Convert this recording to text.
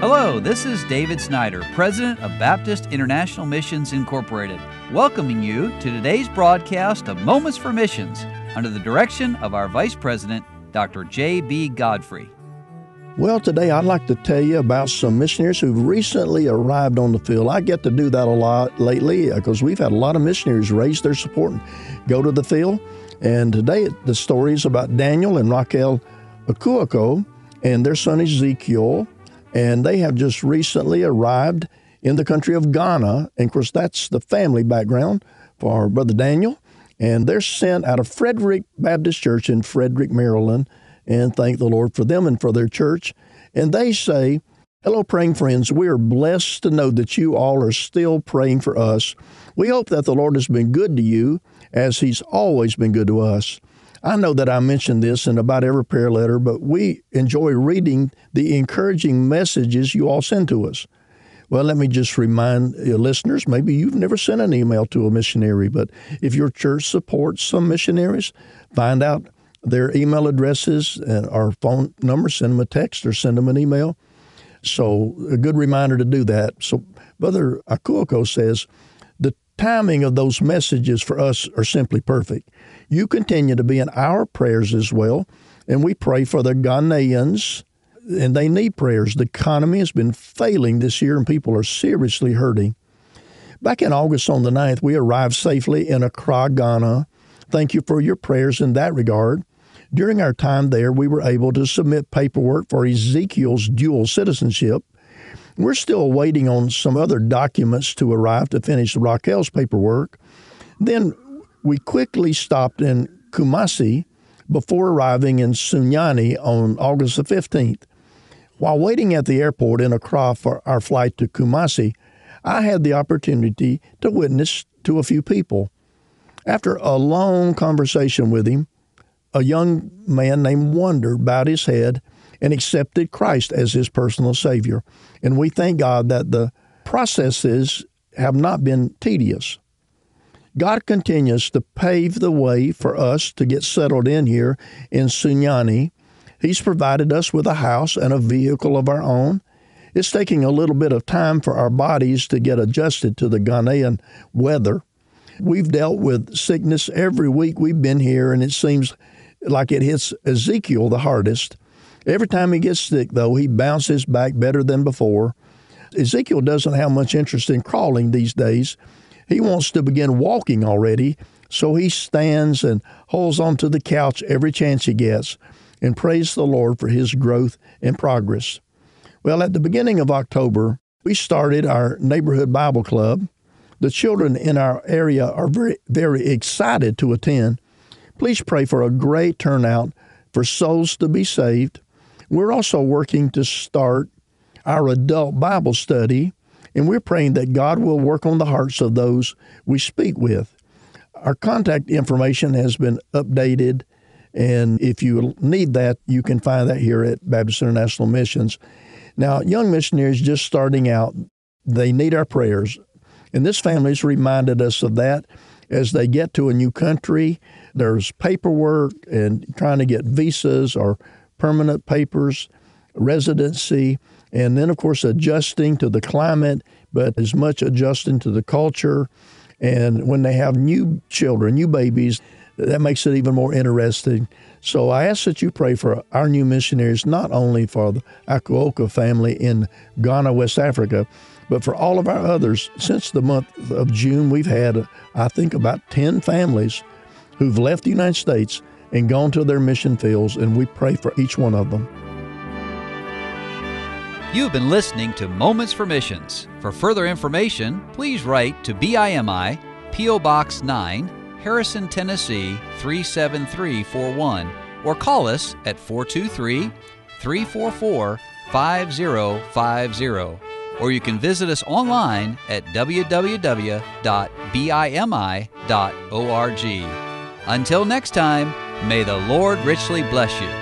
Hello, this is David Snyder, President of Baptist International Missions Incorporated, welcoming you to today's broadcast of Moments for Missions under the direction of our Vice President, Dr. J.B. Godfrey. Well, today I'd like to tell you about some missionaries who've recently arrived on the field. I get to do that a lot lately uh, because we've had a lot of missionaries raise their support and go to the field. And today the story is about Daniel and Raquel Akuoko and their son Ezekiel and they have just recently arrived in the country of Ghana. And of course, that's the family background for brother Daniel. And they're sent out of Frederick Baptist Church in Frederick, Maryland. And thank the Lord for them and for their church. And they say, Hello, praying friends. We are blessed to know that you all are still praying for us. We hope that the Lord has been good to you as He's always been good to us. I know that I mentioned this in about every prayer letter, but we enjoy reading the encouraging messages you all send to us. Well, let me just remind your listeners maybe you've never sent an email to a missionary, but if your church supports some missionaries, find out their email addresses and our phone number, send them a text or send them an email. So, a good reminder to do that. So, Brother Akuoko says, timing of those messages for us are simply perfect you continue to be in our prayers as well. And we pray for the Ghanaians, and they need prayers. The economy has been failing this year, and people are seriously hurting. Back in August on the 9th, we arrived safely in Accra, Ghana. Thank you for your prayers in that regard. During our time there, we were able to submit paperwork for Ezekiel's dual citizenship. We're still waiting on some other documents to arrive to finish Raquel's paperwork. Then we quickly stopped in Kumasi before arriving in Sunyani on August the 15th. While waiting at the airport in Accra for our flight to Kumasi, I had the opportunity to witness to a few people. After a long conversation with him, a young man named Wonder bowed his head and accepted Christ as his personal Savior. And we thank God that the processes have not been tedious. God continues to pave the way for us to get settled in here in Sunyani. He's provided us with a house and a vehicle of our own. It's taking a little bit of time for our bodies to get adjusted to the Ghanaian weather. We've dealt with sickness every week we've been here, and it seems like it hits Ezekiel the hardest. Every time he gets sick, though, he bounces back better than before. Ezekiel doesn't have much interest in crawling these days. He wants to begin walking already, so he stands and holds onto the couch every chance he gets and prays the Lord for his growth and progress. Well, at the beginning of October, we started our neighborhood Bible club. The children in our area are very, very excited to attend. Please pray for a great turnout for souls to be saved. We're also working to start our adult Bible study and we're praying that God will work on the hearts of those we speak with. Our contact information has been updated, and if you need that, you can find that here at Baptist International Missions. Now, young missionaries just starting out, they need our prayers. And this family has reminded us of that as they get to a new country. There's paperwork and trying to get visas or permanent papers, residency. And then, of course, adjusting to the climate, but as much adjusting to the culture. And when they have new children, new babies, that makes it even more interesting. So I ask that you pray for our new missionaries, not only for the Akuoko family in Ghana, West Africa, but for all of our others. Since the month of June, we've had, I think, about 10 families who've left the United States and gone to their mission fields, and we pray for each one of them. You've been listening to Moments for Missions. For further information, please write to BIMI, P.O. Box 9, Harrison, Tennessee 37341, or call us at 423 344 5050. Or you can visit us online at www.bimi.org. Until next time, may the Lord richly bless you.